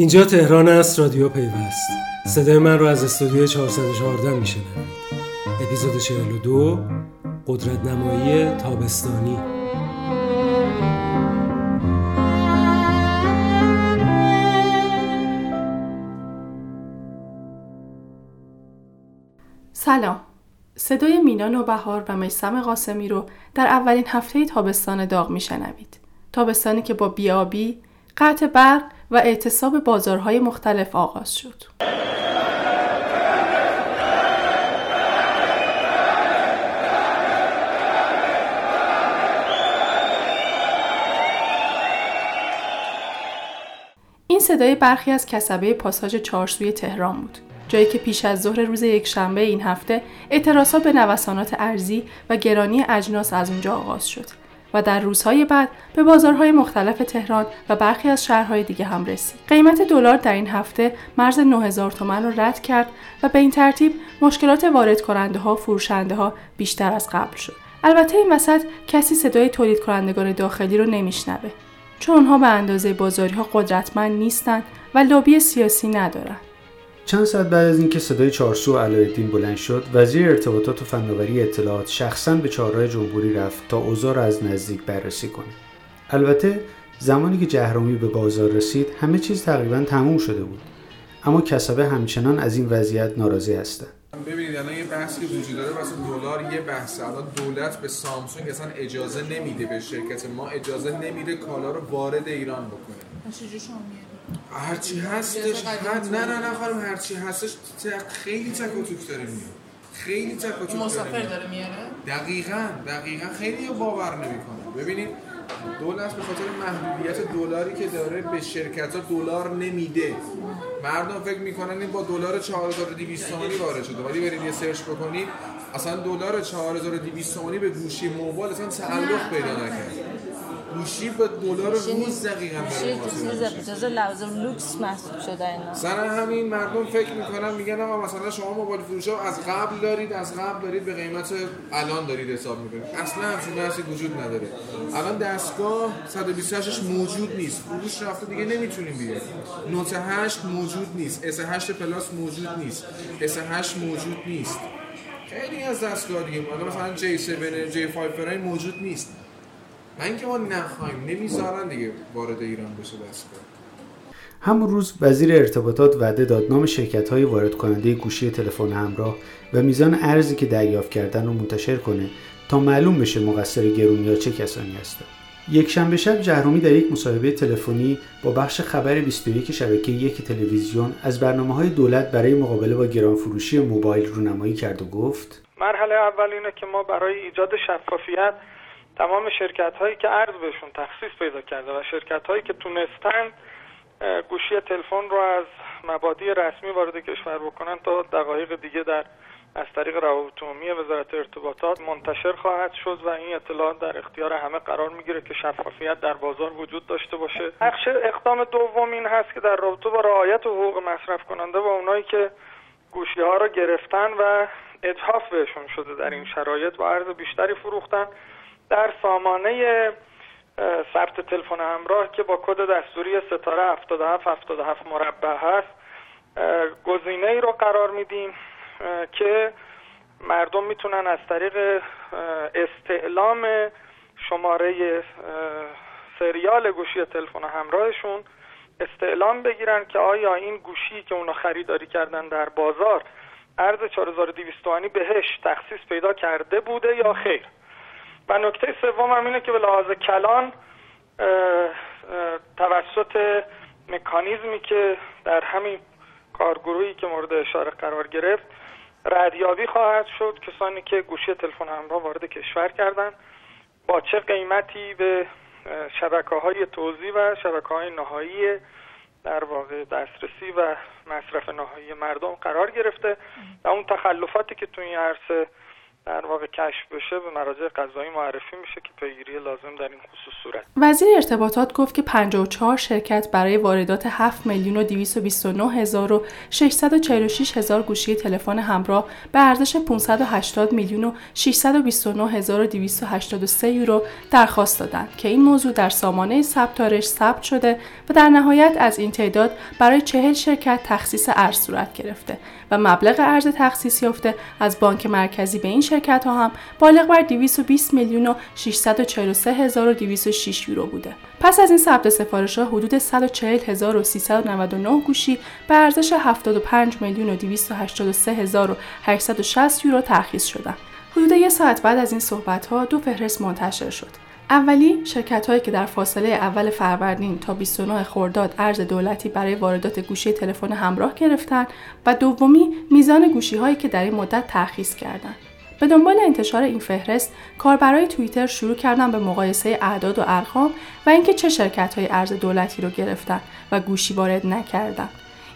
اینجا تهران است رادیو پیوست. صدای من رو از استودیو 414 میشنوید. اپیزود 42 قدرت نمایی تابستانی. سلام. صدای مینا نوبهار و میسم قاسمی رو در اولین هفته تابستان داغ میشنوید. تابستانی که با بیابی، قطع برق و اعتصاب بازارهای مختلف آغاز شد. این صدای برخی از کسبه پاساژ چارسوی تهران بود. جایی که پیش از ظهر روز یکشنبه این هفته اعتراضات به نوسانات ارزی و گرانی اجناس از اونجا آغاز شد. و در روزهای بعد به بازارهای مختلف تهران و برخی از شهرهای دیگه هم رسید. قیمت دلار در این هفته مرز 9000 تومان رو رد کرد و به این ترتیب مشکلات وارد کننده ها فروشنده ها بیشتر از قبل شد. البته این وسط کسی صدای تولید کنندگان داخلی رو نمیشنوه چون اونها به اندازه بازاری ها قدرتمند نیستند و لابی سیاسی ندارند. چند ساعت بعد از اینکه صدای چارسو علایالدین بلند شد وزیر ارتباطات و فناوری اطلاعات شخصا به چهارراه جمهوری رفت تا اوضاع را از نزدیک بررسی کنه. البته زمانی که جهرومی به بازار رسید همه چیز تقریبا تموم شده بود. اما کسبه همچنان از این وضعیت ناراضی هستند. ببینید الان یه بحثی وجود داره. واسه دلار یه بحث الان دولت به سامسونگ اصلا اجازه نمیده به شرکت ما اجازه نمیده کالا رو وارد ایران بکنه. هرچی هستش نه نه نه خانم هرچی هستش خیلی تک و توک داره میاد. خیلی تک و توک مسافر داره میاره؟ دقیقاً دقیقاً. خیلی باور نمی‌کنه. ببینید دولت به خاطر محدودیت دلاری که داره به شرکت ها دلار نمیده. مردم فکر می‌کنن این با دلار 4200 تومانی وارد شده. ولی برید یه search بکنید اصلا دلار 4200 تومانی به گوشی موبایل اصلا تعلق پیدا نکرد گوشی به دلار روز دقیقا جز لوازم لوکس محسوب شده اینا. سر همین مردم فکر می‌کنن میگن آقا مثلا شما موبایل فروش ها از قبل دارید از قبل دارید به قیمت الان دارید حساب می‌کنید. اصلا همچین بحثی وجود نداره. الان دستگاه 128 موجود نیست. فروش رفته دیگه نمی‌تونیم بیاریم. Note 8 موجود نیست. S8 Plus موجود نیست. S8 موجود نیست. خیلی از دستگاه دیگه مثلا J7 J5 موجود نیست. من اینکه ما نخواهیم نمی‌ذارن دیگه وارد ایران بشه دستگاه همون روز وزیر ارتباطات وعده داد نام شرکت های وارد کننده گوشی تلفن همراه و میزان ارزی که دریافت کردن رو منتشر کنه تا معلوم بشه مقصر گرونی ها چه کسانی هستن. یک شنبه شب جهرومی در یک مصاحبه تلفنی با بخش خبر 21 شبکه یک تلویزیون از برنامه های دولت برای مقابله با گران فروشی موبایل رونمایی کرد و گفت مرحله اول اینه که ما برای ایجاد شفافیت تمام شرکت هایی که ارز بهشون تخصیص پیدا کرده و شرکت هایی که تونستن گوشی تلفن رو از مبادی رسمی وارد کشور بکنن تا دقایق دیگه در از طریق روابط عمومی وزارت ارتباطات منتشر خواهد شد و این اطلاعات در اختیار همه قرار می‌گیره که شفافیت در بازار وجود داشته باشه. بخش اقدام دوم این هست که در رابطه با رعایت حقوق مصرف کننده و اونایی که گوشی ها رو گرفتن و اتحاف بهشون شده در این شرایط و ارز بیشتری فروختن در سامانه ثبت تلفن همراه که با کد دستوری ستاره 77 77 مربع هست گزینه ای رو قرار میدیم که مردم می‌تونن از طریق استعلام شماره سریال گوشی تلفن همراهشون استعلام بگیرن که آیا این گوشی که اونا خریداری کردن در بازار ارز 4200 تومانی بهش تخصیص پیدا کرده بوده یا خیر. و نکته سوم هم اینه که به لحاظ کلان توسط مکانیزمی که در همین کارگروهی که مورد اشاره قرار گرفت ردیابی خواهد شد. کسانی که گوشی تلفن همراه وارد کشور کردن با چه قیمتی به شبکه های توزیع و شبکه های نهایی در واقع دسترسی و مصرف نهایی مردم قرار گرفته و اون تخلفاتی که تو این عرصه در واقع کشف بشه به مراجع قضایی معرفی میشه که پیگیری لازم در این خصوص صورت. وزیر ارتباطات گفت که 54 شرکت برای واردات 7 میلیون و 229 هزار و 646 هزار گوشی تلفن همراه به ارزش 580 میلیون و 629 هزار و 283 یورو درخواست دادند که این موضوع در سامانه ثبتارش ثبت شده و در نهایت از این تعداد برای 40 شرکت تخصیص ارز صورت گرفته و مبلغ ارز تخصیص یافته از بانک مرکزی به این شرکت ها هم بالغ بر 220 میلیون و 643 هزار و 206 یورو بوده. پس از این ثبت سفارش ها حدود 140 هزار و 399 گوشی به ارزش 75 میلیون و 283 هزار و 860 یورو ترخیص شدند. حدود یک ساعت بعد از این صحبت ها دو فهرست منتشر شد. اولی شرکت هایی که در فاصله اول فروردین تا 29 خرداد ارز دولتی برای واردات گوشی تلفن همراه گرفتند و دومی میزان گوشی هایی که در این مدت ترخیص کردند. به دنبال انتشار این فهرست کاربرای توییتر شروع کردن به مقایسه اعداد و ارقام و اینکه چه شرکت های ارز دولتی رو گرفتن و گوشی وارد نکردن.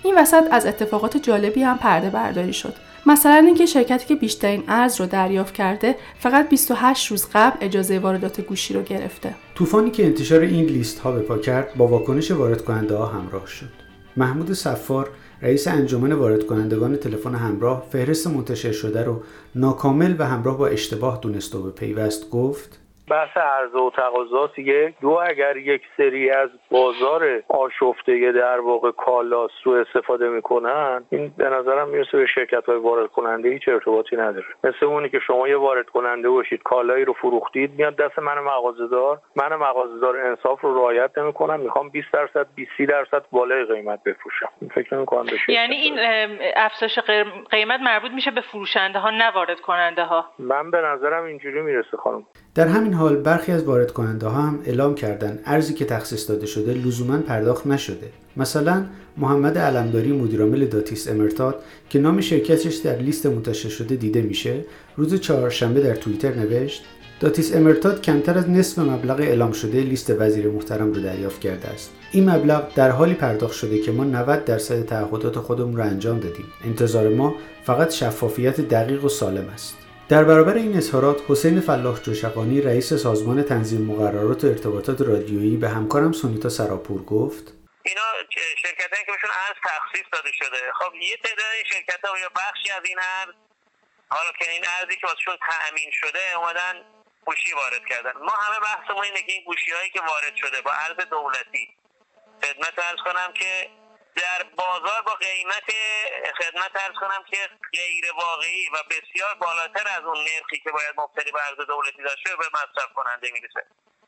این وسط از اتفاقات جالبی هم پرده برداری شد. مثلا اینکه شرکتی که بیشترین ارز رو دریافت کرده فقط 28 روز قبل اجازه واردات گوشی رو گرفته. طوفانی که انتشار این لیست ها به پا کرد با واکنش وارد کننده ها همراه شد. محمود صفار رئیس انجمن وارد کنندگان تلفن همراه فهرست منتشر شده رو ناکامل و همراه با اشتباه دونست و به پیوست گفت بحث عرضه و تقاضا یک دو اگر یک سری از بازار آشفته در واقع کالا سوء استفاده می‌کنن این به نظرم می‌رسه به شرکت های وارد کننده هیچ ارتباطی نداره. مثل اونی که شما یه وارد کننده باشید کالایی رو فروختید میاد دست من مغازه‌دار من مغازه‌دار انصاف رو رعایت نمی‌کنم می‌خوام 20 درصد 20 درصد بالای قیمت بفروشم. فکر نمی‌کنم بشه یعنی این افزایش قیمت مربوط میشه به فروشنده ها نه وارد کننده ها من به نظرم اینجوری می‌رسه خانم. در همین حال برخی از وارد کننده ها هم اعلام کردند ارزی که تخصیص داده شده لزوما پرداخت نشده. مثلا محمد علمداری مدیرعامل داتیس امرتاد که نام شرکتش در لیست منتشر شده دیده میشه روز چهارشنبه در توییتر نوشت داتیس امرتاد کمتر از نصف مبلغ اعلام شده لیست وزیر محترم رو دریافت کرده است. این مبلغ در حالی پرداخت شده که ما 90 درصد تعهدات خودمون رو انجام دادیم. انتظار ما فقط شفافیت دقیق و سالم است. در برابر این اظهارات حسین فلاح جوشقانی رئیس سازمان تنظیم مقررات و ارتباطات رادیویی به همکارم سونیتا سراپور گفت اینا شرکت که بهشون ارز تخصیص داده شده خب یه تعداد شرکت ها یا بخشی از این ارز حالا که این ارزی که واسهشون تأمین شده اومدن گوشی وارد کردن. ما همه بحثمون اینه که این گوشی هایی که وارد شده با ارز دولتی خدمت ارز کنم که در بازار با قیمت خدمت ارز کنم که غیر واقعی و بسیار بالاتر از اون نرخی که باید مبتنی به ارز دولتی داشته به مصرف کننده می‌رسه.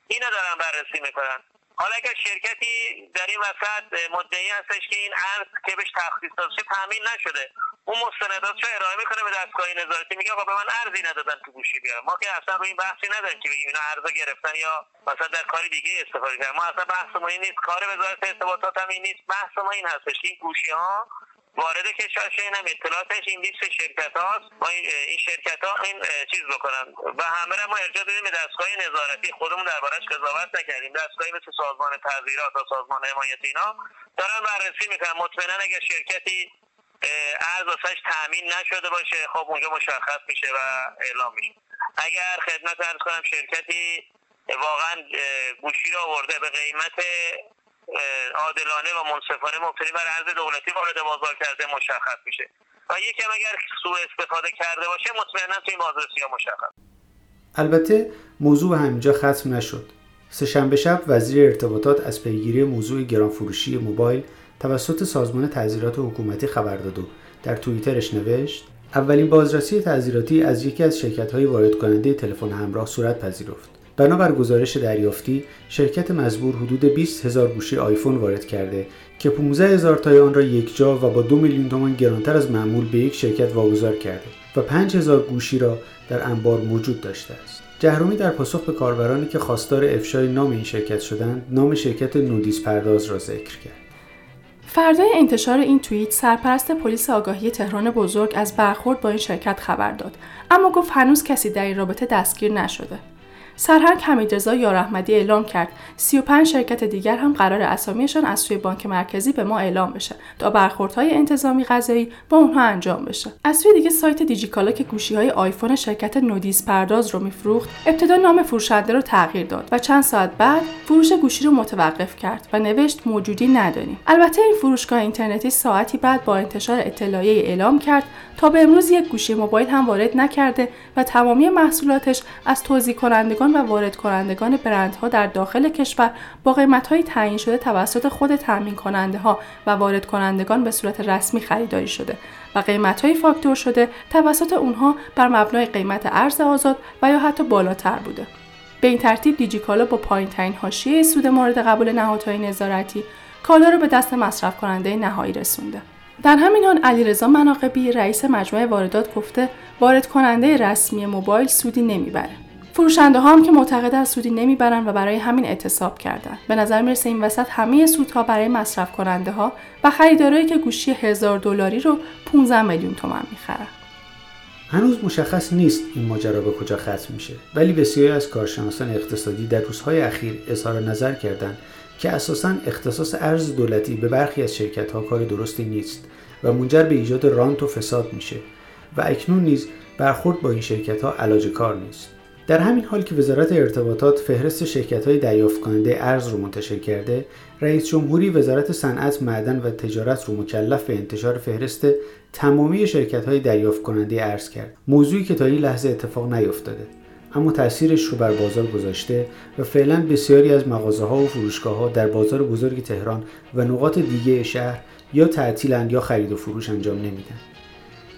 اینا دارن بررسی می‌کنن حالا اگر شرکتی در این وسط مدعی هستش که این ارز که بهش تخصیص داده تامین نشده اون مستندات رو ارائه می‌کنه به دستگاه نظارتی؟ میگه آقا به من ارزی ندادن تو گوشی بیارم. ما که اصلا روی این بحثی نداریم که بگیم اینا ارزا گرفتن یا مثلا در کاری دیگه استفاده کردن. ما اصلا بحث ما این نیست. کار وزارت ارتباطات هم این نیست. بحث ما این هستش. این گوشی ها وارد کشور هم اطلاعاتش این لیست شرکت هاست ما این شرکت ها این چیز بکنن. و همه را ما ارجاع دادیم به دستگاه نظارتی. خودمون دربارش قضاوت نکردیم. دستگاهی مثل سازمان تغییرات و سازمان حمایت اینا دارن بررسی می‌کنن. مطمئنا اگر شرکتی ارز واسش تامین نشده باشه خب اونجا مشخص میشه و اعلام میشه. اگر خدمت ارز کنم شرکتی واقعا گوشی رو آورده به قیمت عادلانه و منصفانه مبتنی بر ارز دولتی وارد بازار کرده مشخص میشه. و یکم اگر سوء استفاده کرده باشه مطمئنا توی بازرسی ها مشخص. البته موضوع همینجا ختم نشد. سهشنبه شب وزیر ارتباطات از پیگیری موضوع گرانفروشی موبایل توسط سازمان تعذیرات حکومتی خبر داد و در توییترش نوشت اولین بازرسی تعذیراتی از یکی از شرکت‌های وارد کننده تلفن همراه صورت پذیرفت. بنابر گزارش دریافتی شرکت مزبور حدود 20 هزار گوشی آیفون وارد کرده که 15 هزار تای آن را یک جا و با دو میلیون تومان گرانتر از معمول به یک شرکت واگذار کرده و 5 هزار گوشی را در انبار موجود داشته است. جهرومی در پاسخ به کاربرانی که خواستار افشای نام این شرکت شدند، نام شرکت نودیس پرداز را ذکر کرد. فردای انتشار این توییت سرپرست پلیس آگاهی تهران بزرگ از برخورد با این شرکت خبر داد اما گفت هنوز کسی در این رابطه دستگیر نشده سرهنگ حمیدرضا یاراحمدی اعلام کرد. 35 شرکت دیگر هم قرار اسامیشان از سوی بانک مرکزی به ما اعلام بشه تا برخوردهای انتظامی غذایی با اونها انجام بشه. از سوی دیگه سایت دیجیکالا که گوشیهای آیفون شرکت نودیز پرداز رو میفروخت ابتدا نام فروشنده رو تغییر داد و چند ساعت بعد فروش گوشی رو متوقف کرد و نوشت موجودی نداریم. البته این فروشگاه اینترنتی ساعتی بعد با انتشار اطلاعیه اعلام کرد تا به امروز یک گوشی موبایل هم وارد نکرده و تمامی محصولاتش از توزیع کنندگان و وارد کنندگان برندها در داخل کشور با قیمت‌های تعیین شده توسط خود تامین کننده ها و وارد کنندگان به صورت رسمی خریداری شده و قیمت‌های فاکتور شده توسط اونها بر مبنای قیمت ارز آزاد و یا حتی بالاتر بوده. به این ترتیب دیجیکالا با پایینترین حاشیه سود مورد قبول نهادهای نظارتی کالا رو به دست مصرف کننده نهایی رسونده. در همین حال علیرضا مناقبی رئیس مجموعه واردات گفته وارد کننده رسمی موبایل سودی نمی‌بره. فروشنده ها هم که معتقد از سودی نمی‌برن و برای همین اعتصاب کردن. به نظر می‌رسه این وسط همه سودها برای مصرف کننده ها و خریدارایی که گوشی هزار دلاری رو 15 میلیون تومن می‌خرن. هنوز مشخص نیست این ماجرا به کجا ختم میشه ولی بسیاری از کارشناسان اقتصادی در روزهای اخیر اظهار نظر کردند که اساسا اختصاص ارز دولتی به برخی از شرکت ها کار درستی نیست و منجر به ایجاد رانت و فساد میشه و اکنون نیز برخورد با این شرکت ها علاج کار نیست در همین حال که وزارت ارتباطات فهرست شرکت های دریافت کننده ارز رو منتشر کرده رئیس جمهوری وزارت صنعت معدن و تجارت رو مکلف به انتشار فهرست تمامی شرکت های دریافت کننده ارز کرد موضوعی که تا این لحظه اتفاق نیفتاده اما تاثیرش رو بر بازار گذاشته و فعلا بسیاری از مغازه ها و فروشگاه ها در بازار بزرگ تهران و نقاط دیگه شهر یا تعطیلند یا خرید و فروش انجام نمیدن.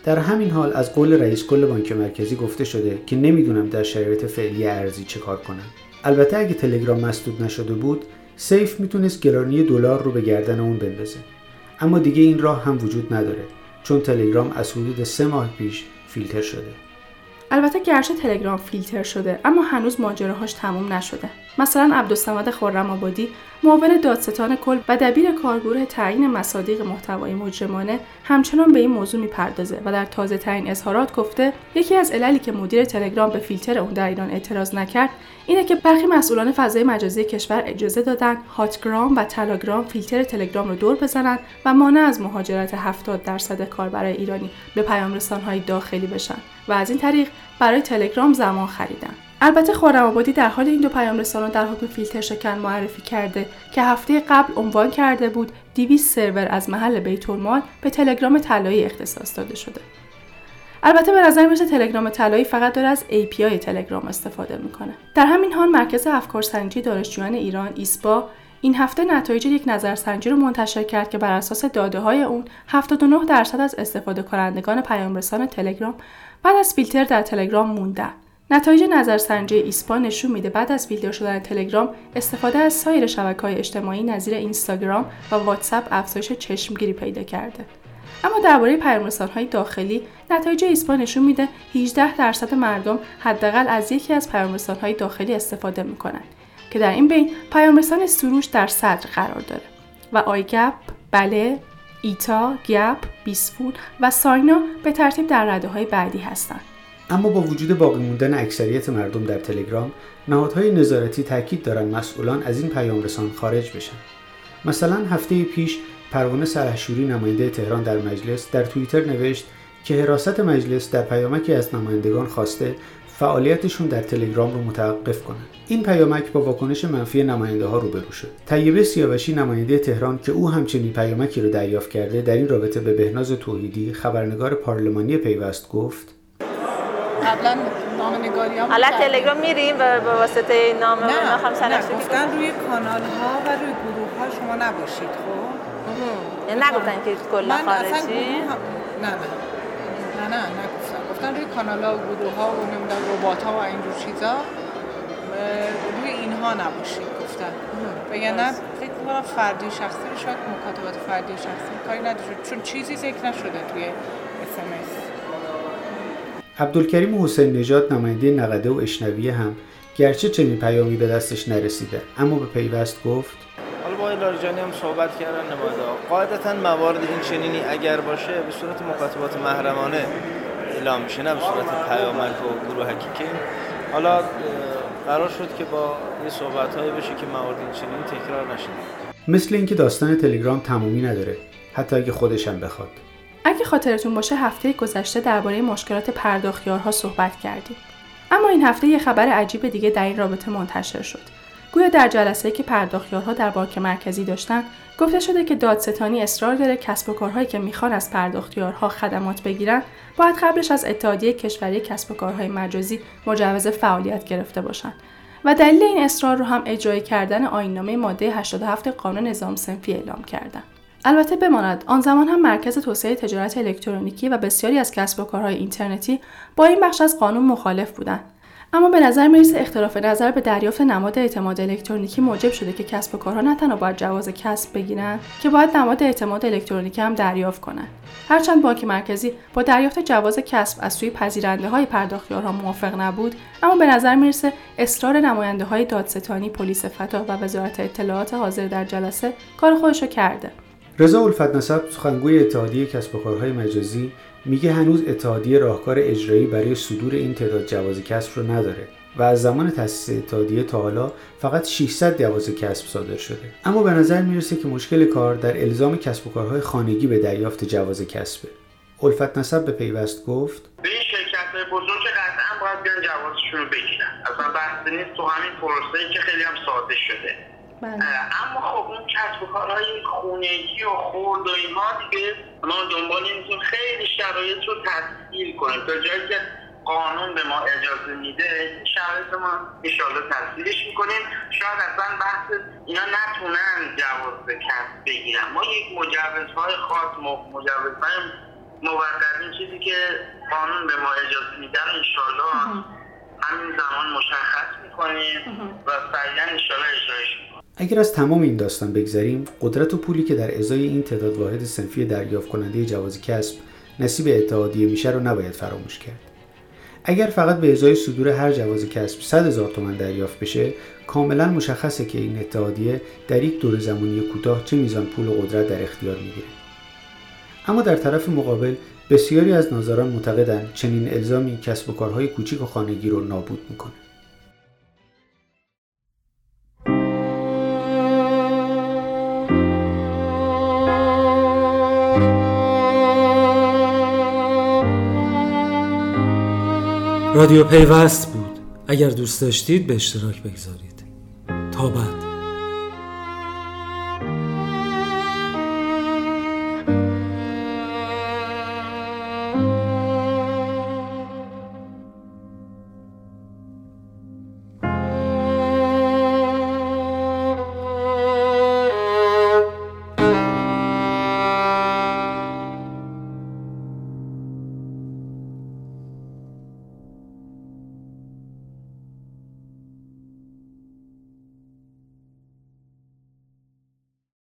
در همین حال از قول رئیس کل بانک مرکزی گفته شده که نمی‌دونم در شرایط فعلی ارزی چه کار کنم. البته اگه تلگرام مسدود نشده بود، سیف می‌تونست گرانی دلار رو به گردن اون بندازه. اما دیگه این راه هم وجود نداره چون تلگرام از حدود سه ماه پیش فیلتر شده. البته گرچه تلگرام فیلتر شده اما هنوز ماجراهاش تموم نشده مثلا عبدالصمد خرم آبادی معاون دادستان کل و دبیر کارگروه تعیین مصادیق محتوای مجرمانه همچنان به این موضوع می‌پردازه و در تازه ترین اظهارات گفته یکی از عللی که مدیر تلگرام به فیلتر اون در ایران اعتراض نکرد اینه که برخی مسئولان فضای مجازی کشور اجازه دادن هاتگرام و تلاگرام فیلتر تلگرام رو دور بزنن و مانع از مهاجرت 70 درصد کاربر ایرانی به پیام رسانهای داخلی بشن و از این طریق برای تلگرام زمان خریدن. البته خورم آبادی در حال این دو پیام رسان در حکم فیلتر شکن معرفی کرده که هفته قبل عنوان کرده بود 200 سرور از محل بیت المال به تلگرام طلایی اختصاص داده شده. البته به نظر می‌رسه تلگرام طلایی فقط داره از API تلگرام استفاده می‌کنه. در همین حال مرکز افکارسنجی دانشجویان ایران ایسپا این هفته نتایج یک نظرسنجی رو منتشر کرد که بر اساس داده های اون 79 درصد از استفاده کنندگان پیام رسان تلگرام بعد از فیلتر در تلگرام موندن. نتایج نظرسنجی ایسپا نشون میده بعد از فیلتر شدن تلگرام استفاده از سایر شبکه های اجتماعی نظیر اینستاگرام و واتساپ افزایش چشمگیری پیدا کرده. اما درباره پیام های داخلی نتایج ایسپا نشون میده 18 درصد مردم حداقل از یکی از پیام های داخلی استفاده می‌کنن که در این بین پیام سروش در صدر قرار داره و آیگپ، بله، ایتا، گپ، بیسفون و ساینا به ترتیب در رده های بعدی هستند. اما با وجود باقی موندن اکثریت مردم در تلگرام نهادهای نظارتی تاکید دارند مسئولان از این پیام رسان خارج بشن مثلا هفته پیش پروانه سلحشوری نماینده تهران در مجلس در توییتر نوشت که حراست مجلس در پیامکی از نمایندگان خواسته فعالیتشون در تلگرام رو متوقف کنند. این پیامک با واکنش منفی نماینده ها روبرو شد. طیبه سیاوشی نماینده تهران که او همچنین پیامکی رو دریافت کرده در این رابطه به بهناز توحیدی خبرنگار پارلمانی پیوست گفت قبلا نام نگاری هم حالا تلگرام میریم و به واسطه نام نه نه گفتن روی کانال ها و روی گروه ها شما نباشید خب؟ یعنی نگفتن که کلا خارجی. نه نه. نه نه نگفتن. گفتن روی کانال ها و گروه ها و نمی‌دونم ربات ها و اینجور چیزا روی اینها نباشید گفتن. نه فکر کنم فردی شخصی شاید مکاتبات فردی شخصی کاری نداشت چون چیزی ذکر نشده توی اس عبدالکریم حسین نژاد نماینده نقده و اشنویه هم گرچه چنین پیامی به دستش نرسیده اما به پیوست گفت حالا با لاریجانی هم صحبت کردن نماینده. قاعدتا موارد این چنینی اگر باشه به صورت مکاتبات محرمانه اعلام میشه نه به صورت پیامک و گروه حقیقی. حالا قرار شد که با یه صحبت هایی بشه که موارد این چنین تکرار نشه. مثل اینکه داستان تلگرام تمومی نداره حتی اگه خودشم بخواد. اگه خاطرتون باشه هفته گذشته درباره مشکلات پرداختیارها صحبت کردیم. اما این هفته یه خبر عجیب دیگه در این رابطه منتشر شد. گویا در جلسه که پرداختیارها در بانک مرکزی داشتن گفته شده که دادستانی اصرار داره کسب و کارهایی که می‌خوان از پرداختیارها خدمات بگیرن باید قبلش از اتحادیه کشوری کسب و کارهای مجازی مجوز فعالیت گرفته باشن. و دلیل این اصرار رو هم اجرای کردن آییننامه ماده 87 قانون نظام سنفی اعلام کردن. البته بماند. آن زمان هم مرکز توسعه تجارت الکترونیکی و بسیاری از کسب و کارهای اینترنتی با این بخش از قانون مخالف بودند. اما به نظر می‌رسه اختلاف نظر به دریافت نماد اعتماد الکترونیکی موجب شده که کسب و کارها نه تنها باید جواز کسب بگیرن که باید نماد اعتماد الکترونیکی هم دریافت کنن هرچند بانک مرکزی با دریافت جواز کسب از سوی پذیرنده های پرداختیارها موافق نبود اما به نظر می‌رسه اصرار نماینده دادستانی پلیس فتا و وزارت اطلاعات حاضر در جلسه کار خودشو کرده. رضا الفت نسب سخنگوی اتحادیه کسب و کارهای مجازی میگه هنوز اتحادیه راهکار اجرایی برای صدور این تعداد جواز کسب رو نداره و از زمان تأسیس اتحادیه تا حالا فقط 600 جواز کسب صادر شده. اما به نظر می‌رسه که مشکل کار در الزام کسب و کارهای خانگی به دریافت جواز کسبه. الفت نسب به پیوست گفت به این شرکت بزرگ قطعا باید بیان جوازشون رو بگیرن. اصلا بحث نیست تو همین پروسه که خیلی هم ساده شده. اما خب اون کسب و کارهای خونگی و خورد و اینها دیگه ما دنبال این خیلی شرایط رو تسهیل کنیم. تا جایی که قانون به ما اجازه میده این شرایط ما انشالله تسهیلش می‌کنیم. شاید اصلا بحث اینا نتونن جواز کسب بگیرن. ما یک مجوزهای خاص مجوزهای موقت این چیزی که قانون به ما اجازه میدن انشالله همین زمان مشخص می‌کنیم و سریعا انشالله اجرایش می‌کنیم. اگر از تمام این داستان بگذریم قدرت و پولی که در ازای این تعداد واحد سنفی دریافت کننده جواز کسب نصیب اتحادیه میشه رو نباید فراموش کرد. اگر فقط به ازای صدور هر جواز کسب 100 هزار تومن دریافت بشه کاملا مشخصه که این اتحادیه در یک دور زمانی کوتاه چه میزان پول و قدرت در اختیار می‌گیره. اما در طرف مقابل بسیاری از ناظران معتقدند چنین الزامی کسب و کارهای کوچیک و خانگی رو نابود می‌کنه. رادیو پیوست بود. اگر دوست داشتید به اشتراک بگذارید. تا بعد.